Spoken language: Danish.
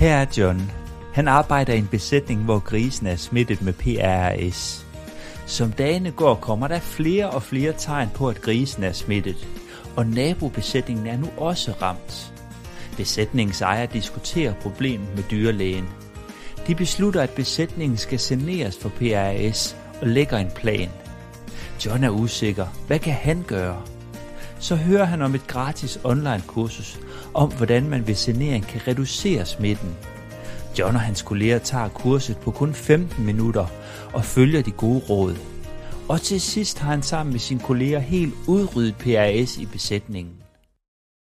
Her er John. Han arbejder i en besætning, hvor grisen er smittet med PRRS. Som dagene går, kommer der flere og flere tegn på, at grisen er smittet, og nabobesætningen er nu også ramt. Besætningens ejer diskuterer problemet med dyrlægen. De beslutter, at besætningen skal saneres for PRS og lægger en plan. John er usikker. Hvad kan han gøre? Så hører han om et gratis online kursus om, hvordan man ved sanering kan reducere smitten. John og hans kolleger tager kurset på kun 15 minutter og følger de gode råd. Og til sidst har han sammen med sine kolleger helt udryddet PRS i besætningen.